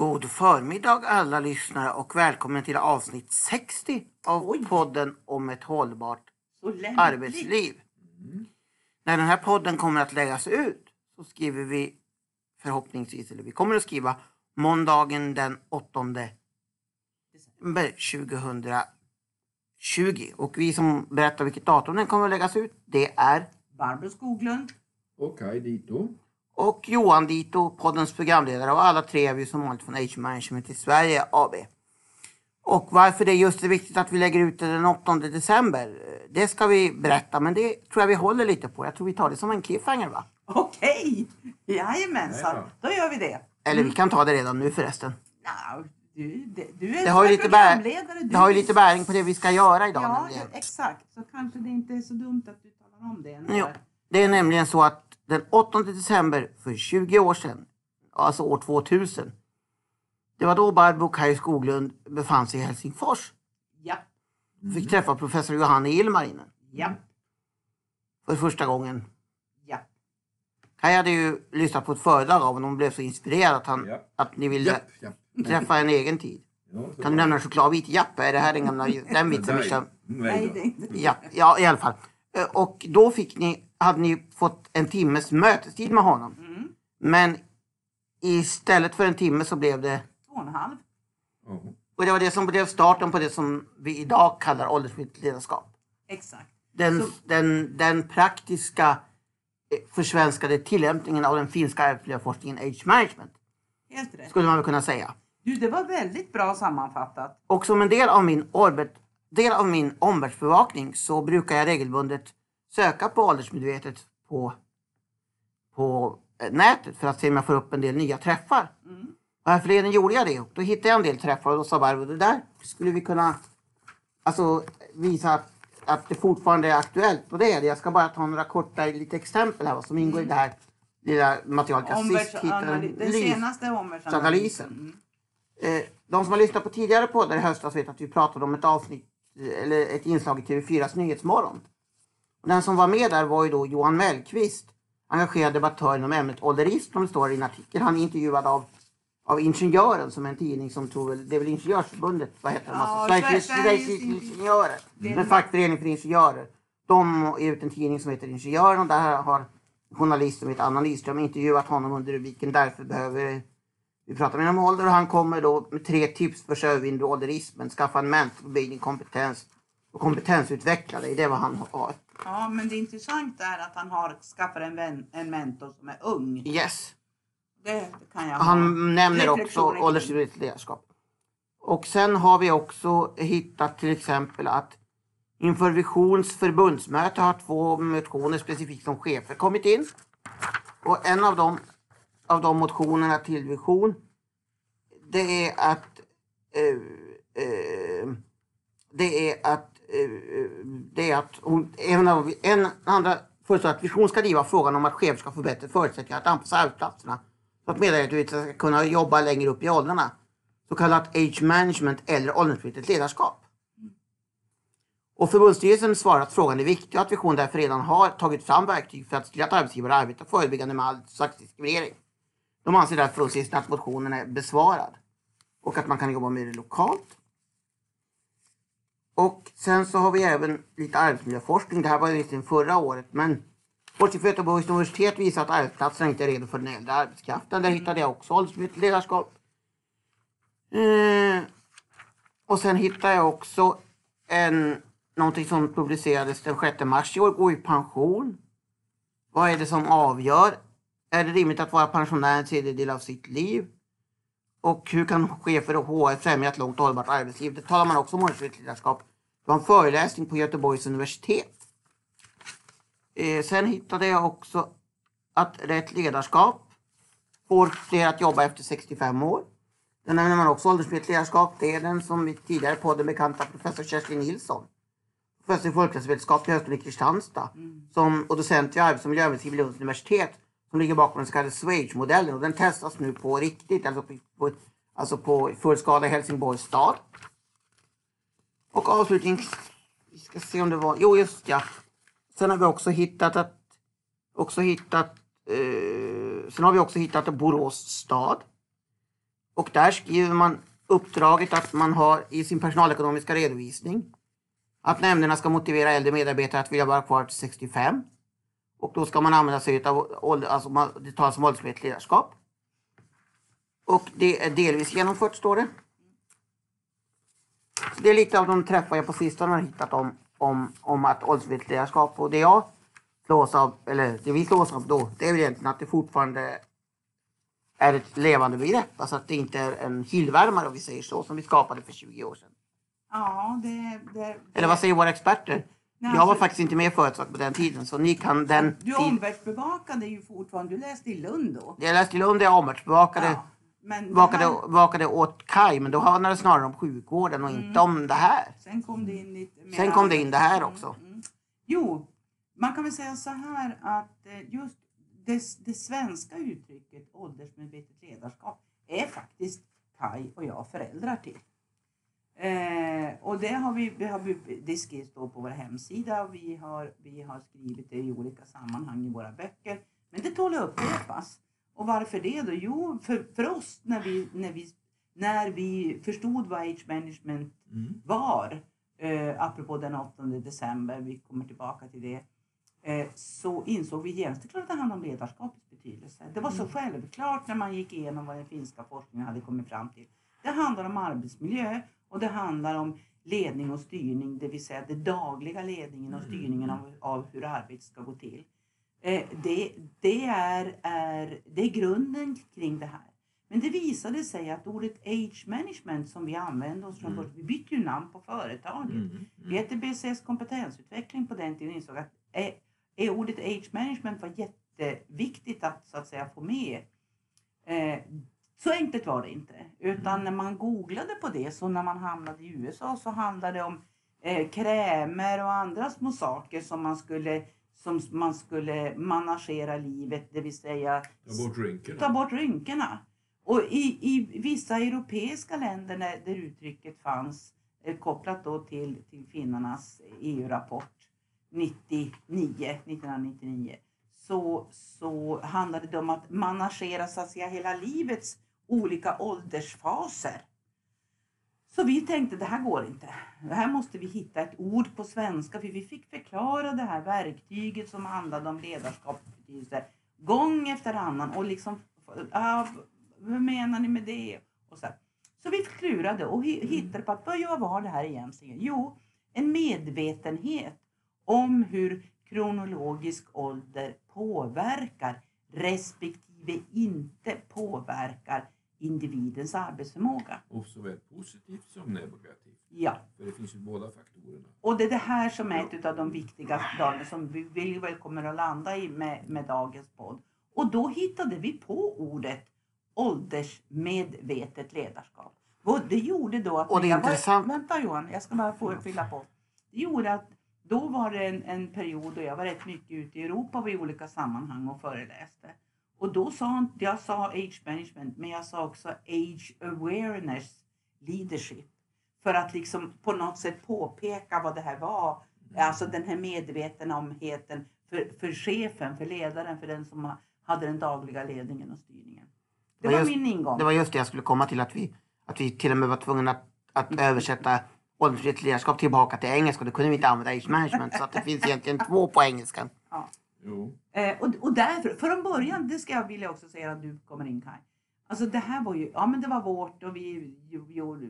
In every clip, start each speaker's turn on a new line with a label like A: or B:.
A: God förmiddag alla lyssnare och välkommen till avsnitt 60 av
B: Oj.
A: podden om ett hållbart arbetsliv. När den här podden kommer att läggas ut så skriver vi förhoppningsvis, eller vi kommer att skriva måndagen den 8 december 2020. Och vi som berättar vilket datum den kommer att läggas ut det är
B: Barbro Skoglund.
C: Och Kaj Dito.
A: Och Johan Dito, poddens programledare och alla tre är vi som vanligt från Age Management i Sverige AB. Och varför det just är viktigt att vi lägger ut det den 8 december, det ska vi berätta men det tror jag vi håller lite på. Jag tror vi tar det som en cliffhanger va?
B: Okej, jajamensan.
C: Ja.
B: Då gör vi det.
A: Eller vi kan ta det redan nu förresten.
B: Nå, du, det, du är
A: Det har ju lite, bär,
B: programledare. Du-
A: det har ju lite bäring på det vi ska göra idag.
B: Ja,
A: nämligen.
B: exakt. Så kanske det inte är så dumt att du talar om det.
A: Jo, det är nämligen så att den 8 december för 20 år sedan, alltså år 2000, det var då Barbro Kaj Skoglund befann sig i Helsingfors.
B: Ja,
A: Fick träffa professor Johanne Ilmarinen
B: ja,
A: för första gången.
B: ja.
A: Kaj hade ju lyssnat på ett föredrag av honom och blev så inspirerad att, han,
C: Ja.
A: att ni ville
C: Japp, japp.
A: träffa en egen tid.
C: Ja,
A: Kan du nämna en chokladbit? Japp, är det här den gamla den vitsen
B: Nej det är inte.
A: Ja, ja, i alla fall. Eh, Och då fick ni, hade ni fått en timmes mötestid med honom.
B: Mm.
A: Men istället för en timme så blev det,
B: Två och en halv.
C: då.
A: och det var det som blev starten på det som vi idag kallar åldersmässigt ledarskap.
B: Exakt.
A: Den,
B: Så-
A: den, den praktiska eh, försvenskade tillämpningen av den finska arbetsmiljöforskningen Age Management,
B: Helt rätt.
A: skulle man väl kunna säga.
B: Du, det var väldigt bra sammanfattat.
A: Och som en del av min, orbit, del av min omvärldsbevakning så brukar jag regelbundet söka på åldersmedvetet på, på eh, nätet för att se om jag får upp en del nya träffar.
B: Mm.
A: Och härförleden gjorde jag det och då hittade jag en del träffar och då sa Barbro det där skulle vi kunna alltså, visa att, att det fortfarande är aktuellt. Och det är det. Jag ska bara ta några korta lite exempel här vad som ingår i det här lilla materialet jag sist hittade.
B: Den senaste omvärldsanalysen.
A: analysen. Eh, de som har lyssnat på tidigare poddar i höstas vet att vi pratade om ett avsnitt eh, eller ett inslag i TV4s Nyhetsmorgon. Och den som var med där var ju då Johan Mellqvist, engagerad debattör inom ämnet ålderism som det står i en artikel. Han är intervjuad av, av Ingenjören som är en tidning som tror väl, det är väl Ingenjörsförbundet, vad heter de? Alltså, Sveriges,
B: Ingenjörer. Är
A: En fackförening för ingenjörer. De ger ut en tidning som heter Ingenjören och där har journalist som heter Anna Nyström intervjuat honom under rubriken Därför behöver vi prata med om ålder och han kommer då med tre tips för att övervinna ålderismen. Skaffa en mentor, bygga din kompetens och kompetensutveckla dig. Det är vad han har.
B: Ja, men det intressanta är att han har skaffat en, vän, en mentor som är ung.
A: Yes.
B: Det, kan jag
A: Han nämner också åldersmässigt ledarskap. Och sen har vi också hittat till exempel att inför Visions förbundsmöte har två motioner specifikt som chefer kommit in. Och en av dem, av de motionerna till Vision det är att eh, eh, det är att Eh, det är att hon, en, av, en andra föreslår att Vision ska driva frågan om att chefer ska få bättre förutsättningar att anpassa arbetsplatserna så att medarbetare ska kunna jobba längre upp i åldrarna. Så kallat age management eller åldersmedvetet ledarskap. Och förbundsstyrelsen svarar att frågan är viktig och att Vision därför redan har tagit fram verktyg för att se till att arbetsgivare arbetar förebyggande med all slags diskriminering. De anser därför att motionen är besvarad och att man kan jobba med det lokalt. Och sen så har vi även lite arbetsmiljöforskning. Det här var visserligen förra året men forskning för Göteborgs universitet visar att arbetsplatsen inte är redo för den äldre arbetskraften. Där hittade jag också åldersmässigt ledarskap. Eh, och sen hittade jag också en, någonting som publicerades den 6 mars i år. Gå i pension. Vad är det som avgör? Är det rimligt att vara pensionär en tredjedel av sitt liv? Och hur kan chefer och HR främja ett långt och hållbart arbetsliv? Det talar man också om i ledarskap. Det var en föreläsning på Göteborgs universitet. Eh, sen hittade jag också att rätt ledarskap får fler att jobba efter 65 år. Där nämner man också åldersmässigt ledarskap. Det är den som vi tidigare på den bekanta professor Kerstin Nilsson. Professor i folkhälsovetenskap vid Högskolan i Kristianstad. Som, och docent i arbets och miljömedicin vid Lunds universitet. Som ligger bakom den så kallade Swage-modellen. Och den testas nu på riktigt. Alltså på, på, alltså på fullskala i Helsingborgs stad. Och avslutningsvis, vi ska se om det var, jo just ja. Sen har vi också hittat att, också hittat, eh, sen har vi också hittat Borås stad. Och där skriver man uppdraget att man har i sin personalekonomiska redovisning att nämnderna ska motivera äldre medarbetare att vilja vara kvar till 65. Och då ska man använda sig av alltså det talas om åldersmässigt ledarskap. Och det är delvis genomfört står det. Det är lite av de träffar jag på sistone har hittat om, om, om att åldersmässigt ledarskap och det jag slås av, eller det vi slås av då, det är väl egentligen att det fortfarande är ett levande begrepp. Alltså att det inte är en hyllvärmare om vi säger så, som vi skapade för 20 år sedan.
B: Ja, det... det
A: Eller vad säger våra experter?
B: Nej,
A: jag var
B: alltså-
A: faktiskt inte med i företag på den tiden så ni kan den
B: Du omvärldsbevakade ju fortfarande. Du läste i Lund då.
A: Jag läste i Lund, jag omvärldsbevakade
B: Ja, men
A: vakade,
B: här-
A: vakade åt Kaj men då handlade det snarare om sjukvården och inte om det här.
B: Sen kom det in lite mer
A: Sen kom det in det här
B: Mm,
A: också.
B: mm. Jo, man kan väl säga så här att eh, just det, det svenska uttrycket åldersmedvetet ledarskap är faktiskt Kai och jag föräldrar till. Eh, och det har vi, vi har, det skrivs då på vår hemsida och vi har, vi har skrivit det i olika sammanhang i våra böcker. Men det tål att upprepas. Och varför det då? Jo, för, för oss när vi, när, vi, när vi förstod vad age management
C: Mm.
B: var, eh, apropå den 8 december, vi kommer tillbaka till det, eh, så insåg vi genast, att det handlar om ledarskapets betydelse. Det var så självklart när man gick igenom vad den finska forskningen hade kommit fram till. Det handlar om arbetsmiljö och det handlar om ledning och styrning, det vill säga den dagliga ledningen och styrningen av, av hur arbetet ska gå till. Eh, det, det, är, är, det är grunden kring det här. Men det visade sig att ordet age management som vi använde oss från
C: Mm.
B: början, vi bytte ju namn på företaget.
C: Mm.
B: Vi hette BCS kompetensutveckling på den tiden och insåg att eh, eh, ordet age management var jätteviktigt att så att säga få med. Eh, så enkelt var det inte. Utan när man googlade på det, så när man hamnade i USA så handlade det om eh, krämer och andra små saker som man skulle som man skulle managera livet, det vill säga
C: Ta bort rynkorna.
B: ta bort rynkorna. Och i, i vissa europeiska länder när, där uttrycket fanns eh, kopplat då till, till finnarnas EU-rapport 99, 1999 så, så handlade det om att managera så att säga hela livets olika åldersfaser. Så vi tänkte det här går inte. Det här måste vi hitta ett ord på svenska för vi fick förklara det här verktyget som handlade om ledarskapsbetydelse gång efter annan och liksom, ah, vad menar ni med det? Och så, här. så vi klurade och hi- hittade på att vad var det här egentligen? Jo, en medvetenhet om hur kronologisk ålder påverkar respektive inte påverkar individens arbetsförmåga.
C: Och såväl positivt som negativt.
B: Ja.
C: För det finns ju båda faktorerna.
B: Och det är det här som är ett av de viktiga dagarna som vi vill väl kommer att landa i med, med dagens podd. Och då hittade vi på ordet åldersmedvetet ledarskap. Och det gjorde då att...
A: Och det är
B: jag var-
A: intressant-
B: Vänta Johan, jag ska bara få fylla på. Det gjorde att då var det en, en period då jag var rätt mycket ute i Europa i olika sammanhang och föreläste. Och då sa han- jag sa age management, men jag sa också age awareness leadership. För att liksom på något sätt påpeka vad det här var. Alltså den här medvetenheten för, för chefen, för ledaren, för den som ha- hade den dagliga ledningen och styrningen. Det
A: var just-
B: min ingång.
A: Det var just det jag skulle komma till att vi, att vi till och med var tvungna att, att översätta åldersmässigt ledarskap tillbaka till engelska. Då kunde vi inte använda age management så att det finns egentligen två på engelskan.
C: Jo.
B: Eh, och, och därför, från början, det ska jag vilja också säga att du kommer in Kaj. Alltså det här var ju, ja men det var vårt och vi gjorde,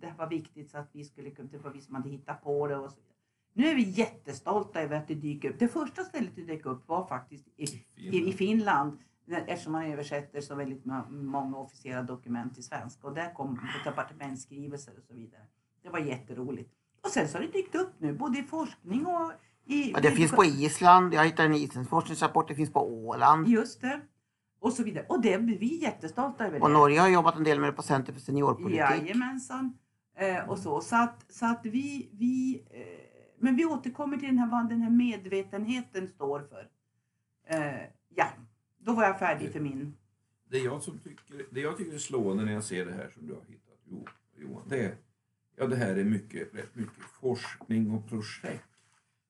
B: det här var viktigt så att vi skulle kunna, det var vi som hade hittat på det och så vidare. Nu är vi jättestolta över att det dyker upp. Det första stället det dök upp var faktiskt i, i, i Finland. Eftersom man översätter så väldigt må- många officiella dokument till svenska. Och där kom departementsskrivelser och så vidare. Det var jätteroligt. Och sen så har det dykt upp nu både i forskning och i...
A: Ja, det finns på Island, jag hittade en isländsk forskningsrapport, det finns på Åland.
B: Just det. Och så vidare. Och det är vi jättestolta över.
A: Och
B: det.
A: Norge har jobbat en del med det på Center för seniorpolitik.
B: Jajamensan. Eh, och så. Så att, så att vi, vi eh, men vi återkommer till den här, vad den här medvetenheten står för. Eh, ja, då var jag färdig för min.
C: Det jag, som tycker, det jag tycker är slående när jag ser det här som du har hittat, Jo- Johan, det är ja, det här är mycket, rätt mycket forskning och projekt.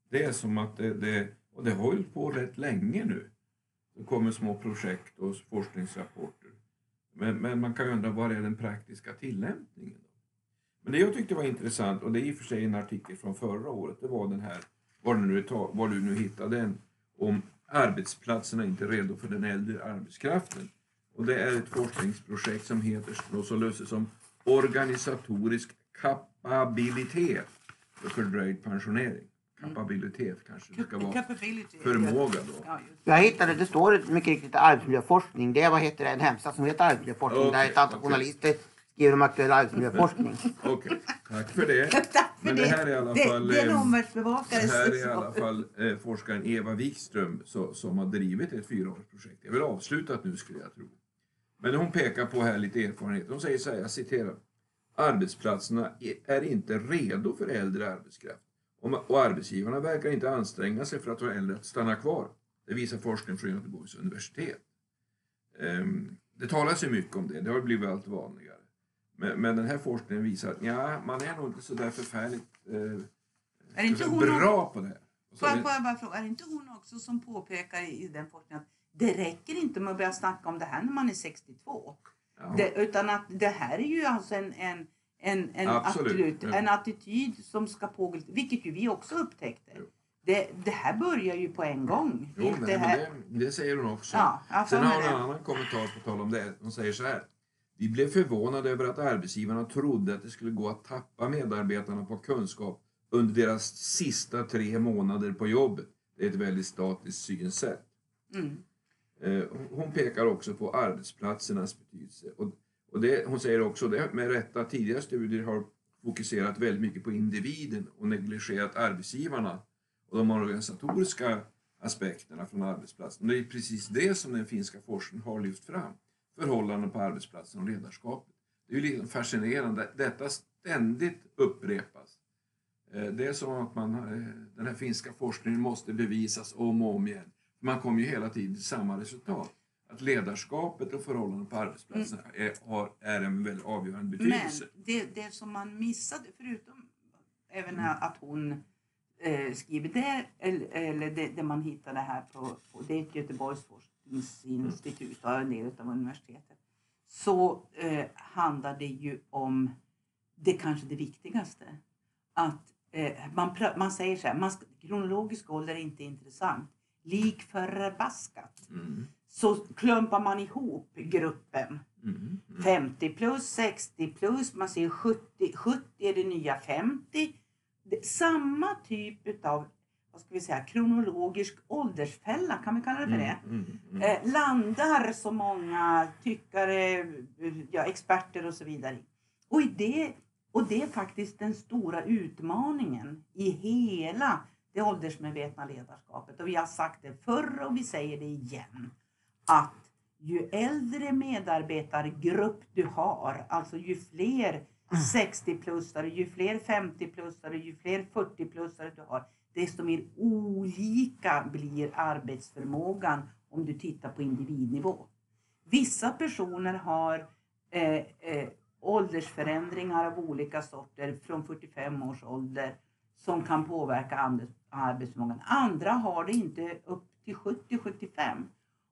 C: Det är som att det, det och det har hållit på rätt länge nu. Det kommer små projekt och forskningsrapporter. Men Men, man kan ju undra var är den praktiska tillämpningen? Men det jag tyckte var intressant, och det är i och för sig en artikel från förra året, det var den här, var du nu, var du nu hittade den, om arbetsplatserna inte är redo för den äldre arbetskraften. Och det är ett forskningsprojekt som heter, och så löses som organisatorisk kapabilitet för fördröjd pensionering. Kapabilitet kanske det ska vara.
B: Capability.
C: Förmåga då.
B: Ja, just.
A: Jag hittade, det står mycket riktigt arbetsmiljöforskning. Det är vad heter det, en hemsida som heter arbetsmiljöforskning. där
C: Okej,
A: ett antal
C: okej.
A: journalister skriver om aktuell arbetsmiljöforskning.
C: Okej, tack för det.
B: Tack för
C: Men det här är i alla
B: det,
C: fall,
B: Det är en
C: eh,
B: omvärldsbevakare.
C: Det här är i alla fall eh, forskaren Eva Wikström så, som har drivit ett fyraårsprojekt. Det är väl avslutat nu skulle jag tro. Men hon pekar på här lite erfarenhet. Hon säger så här, jag citerar. Arbetsplatserna är- är inte redo för äldre arbetskraft. Och arbetsgivarna verkar inte anstränga sig för att få äldre att stanna kvar. Det visar forskning från Göteborgs universitet. Ehm, Det talas ju mycket om det, det har blivit allt vanligare. Men, den här forskningen visar att ja, man är nog inte så där förfärligt eh,
B: Är inte hon
C: bra på det
B: Får jag, får jag bara fråga, är det inte hon också som påpekar i i den forskningen att det räcker inte med att börja snacka om det här när man är 62?
C: ja.
B: Det, utan att det här är ju alltså en, en, en, en,
C: Absolut,
B: absolut,
C: ja.
B: en attityd som ska pågå, vilket ju vi också upptäckte.
C: Jo.
B: Det, det här börjar ju på en gång.
C: Jo, nej,
B: här,
C: men det, det säger hon också.
B: Ja,
C: Sen har hon en
B: det.
C: annan kommentar på tal om det. Hon säger så här. Vi blev förvånade över att arbetsgivarna trodde att det skulle gå att tappa medarbetarna på kunskap under deras sista tre månader på jobbet. Det är ett väldigt statiskt synsätt.
B: Mm.
C: Eh, Hon pekar också på arbetsplatsernas betydelse. Och, och det, hon säger också det med rätta tidigare studier har fokuserat väldigt mycket på individen och negligerat arbetsgivarna och de organisatoriska aspekterna från arbetsplatsen. Det är precis det som den finska forskningen har lyft fram. Förhållanden på arbetsplatsen och ledarskapet. Det är ju liksom fascinerande. Detta ständigt upprepas. Eh, det är som att man, eh, den här finska forskningen måste bevisas om och om igen. Man kommer ju hela tiden till samma resultat. Att ledarskapet och förhållanden på arbetsplatsen är, har, är en väldigt avgörande
B: Men
C: betydelse.
B: det, det som man missade, förutom även
C: Mm.
B: att hon eh, skriver det, eller, eller det, det man hittade här på, på det är ett Göteborgs forskningsinstitut och en del av universitetet. Så eh, handlar det ju om det kanske det viktigaste. Att eh, man, man säger så här, man kronologisk ålder är inte intressant. Lik förbaskat
C: Mm.
B: Så klumpar man ihop gruppen
C: Mm. Mm.
B: 50 plus, 60 plus, man ser 70, 70 är det nya 50. Det, samma typ utav, vad ska vi säga, kronologisk åldersfälla, kan vi kalla det för det?
C: Mm. Mm.
B: Eh, landar så många tyckare, ja, experter och så vidare. Och, det, och det är faktiskt den stora utmaningen i hela det åldersmedvetna ledarskapet. Och vi har sagt det förr och vi säger det igen. Att ju äldre medarbetargrupp du har, alltså ju fler 60-plussare, ju fler 50-plussare, ju fler 40-plussare du har, desto mer olika blir arbetsförmågan om du tittar på individnivå. Vissa personer har eh, eh, åldersförändringar av olika sorter från 45 års ålder som kan påverka arbets- arbetsförmågan. Andra har det inte upp till 70-75.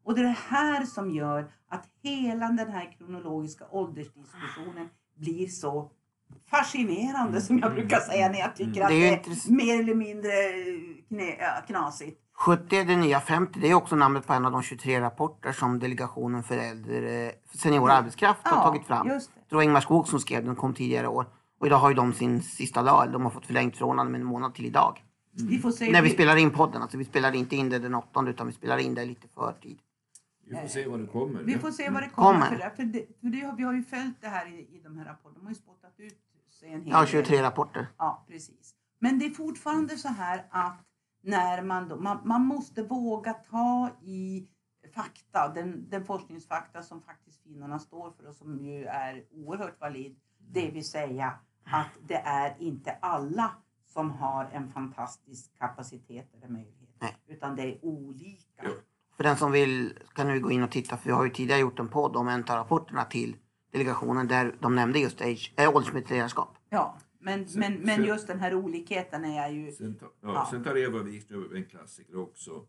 B: Och det är det här som gör att hela den här kronologiska åldersdiskussionen blir så fascinerande som jag brukar säga när jag tycker att
A: Det är
B: det är
A: intress-
B: mer eller mindre ja, knasigt.
A: 70 är det nya 50. Det är också namnet på en av de 23 rapporter som Delegationen för äldre för senior arbetskraft har tagit fram.
B: just det.
A: Det var Ingmar Skog som skrev den, kom tidigare år. Och idag har ju de sin sista dag, de har fått förlängt förordnande med en månad till idag.
B: Vi får se.
A: När vi spelar in podden, alltså vi spelar inte in det den 8 utan vi spelar in det lite förtid.
C: Vi får se vad det kommer.
B: Vi får se vad det kommer.
A: Kommer.
B: För det, för det, för det, har- vi har ju följt det här i, i de här rapporterna. De har ju spottat ut sig en hel
A: Ja,
B: del.
A: 23 rapporter.
B: Ja, precis. Men det är fortfarande så här att när man, då, man, man måste våga ta i fakta, den, den forskningsfakta som faktiskt finnarna står för och som ju är oerhört valid. Det vill säga att det är inte alla som har en fantastisk kapacitet eller möjlighet.
A: Nej.
B: Utan det är olika.
A: För den som vill kan nu gå in och titta, för vi har ju tidigare gjort en podd om en av rapporterna till delegationen där de nämnde just äh.
B: Ja, men,
C: Så-
B: men, men
C: så-
B: just den här olikheten är ju...
C: Sen, tar- ja,
B: Ja.
C: sen tar Eva Wikström en klassiker också.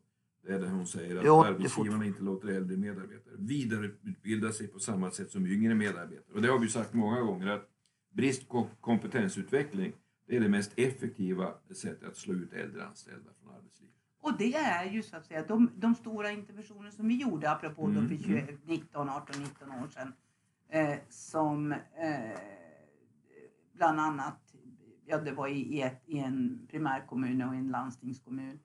C: Det är där hon säger att
A: är
C: arbetsgivarna inte låter äldre medarbetare vidareutbilda sig på samma sätt som yngre medarbetare. Och det har vi sagt många gånger att brist på kompetensutveckling det är det mest effektiva sättet att slå ut äldre anställda från arbetslivet.
B: Och det är ju så att säga de, de stora interventioner som vi gjorde apropå
C: Mm,
B: då för 20, 19, 18, 19 år sedan. Eh, som eh, bland annat, ja det var i, ett, i en primärkommun och i en landstingskommun.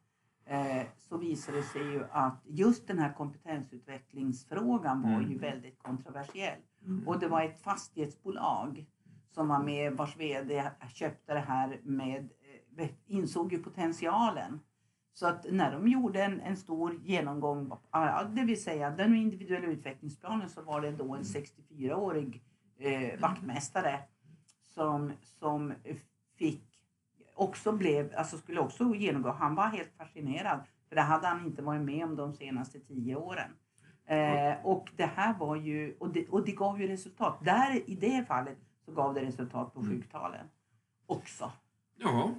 B: Eh, så visade det sig ju att just den här kompetensutvecklingsfrågan var ju
C: Mm.
B: väldigt kontroversiell. Och det var ett fastighetsbolag som var med vars VD köpte det här med, eh, insåg ju potentialen. Så att när de gjorde en, en stor genomgång, det vill säga den individuella utvecklingsplanen så var det då en 64-årig eh, vaktmästare som, som fick också blev, alltså skulle också genomgå, han var helt fascinerad för det hade han inte varit med om de senaste tio åren. Eh, och det här var ju, och det, och det gav ju resultat. Där i det fallet så gav det resultat på
C: Mm.
B: sjuktalen också.
C: Ja,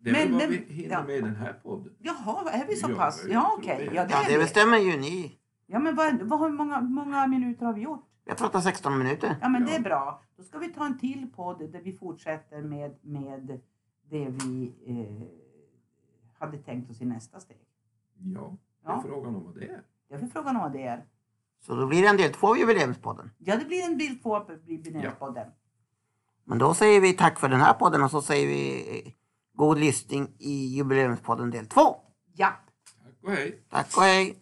C: det är
B: Men-
C: väl vad vi hinner
B: ja.
C: med i den här podden.
B: Jaha, är vi så
C: Ja,
B: pass? Ja okej.
C: det.
B: Ja, det
A: Ja,
B: är
A: det bestämmer ju ni.
B: Ja men vad, vad, hur många, många minuter har vi gjort?
A: Jag pratar 16 minuter.
B: Ja men
C: Ja.
B: det är bra. Då ska vi ta en till podd där vi fortsätter med, med det vi eh, hade tänkt oss i nästa steg.
C: Ja, det är
B: Ja.
C: frågan om vad det är.
B: Jag får frågan om vad det är.
A: Så då blir det en del två av jubileumspodden.
B: Ja det blir en bild på jubileumspodden.
A: Men då säger vi tack för den här podden och så säger vi eh, god lyssning i jubileumspodden del 2.
B: Ja.
C: Tack och hej!
A: Tack och hej!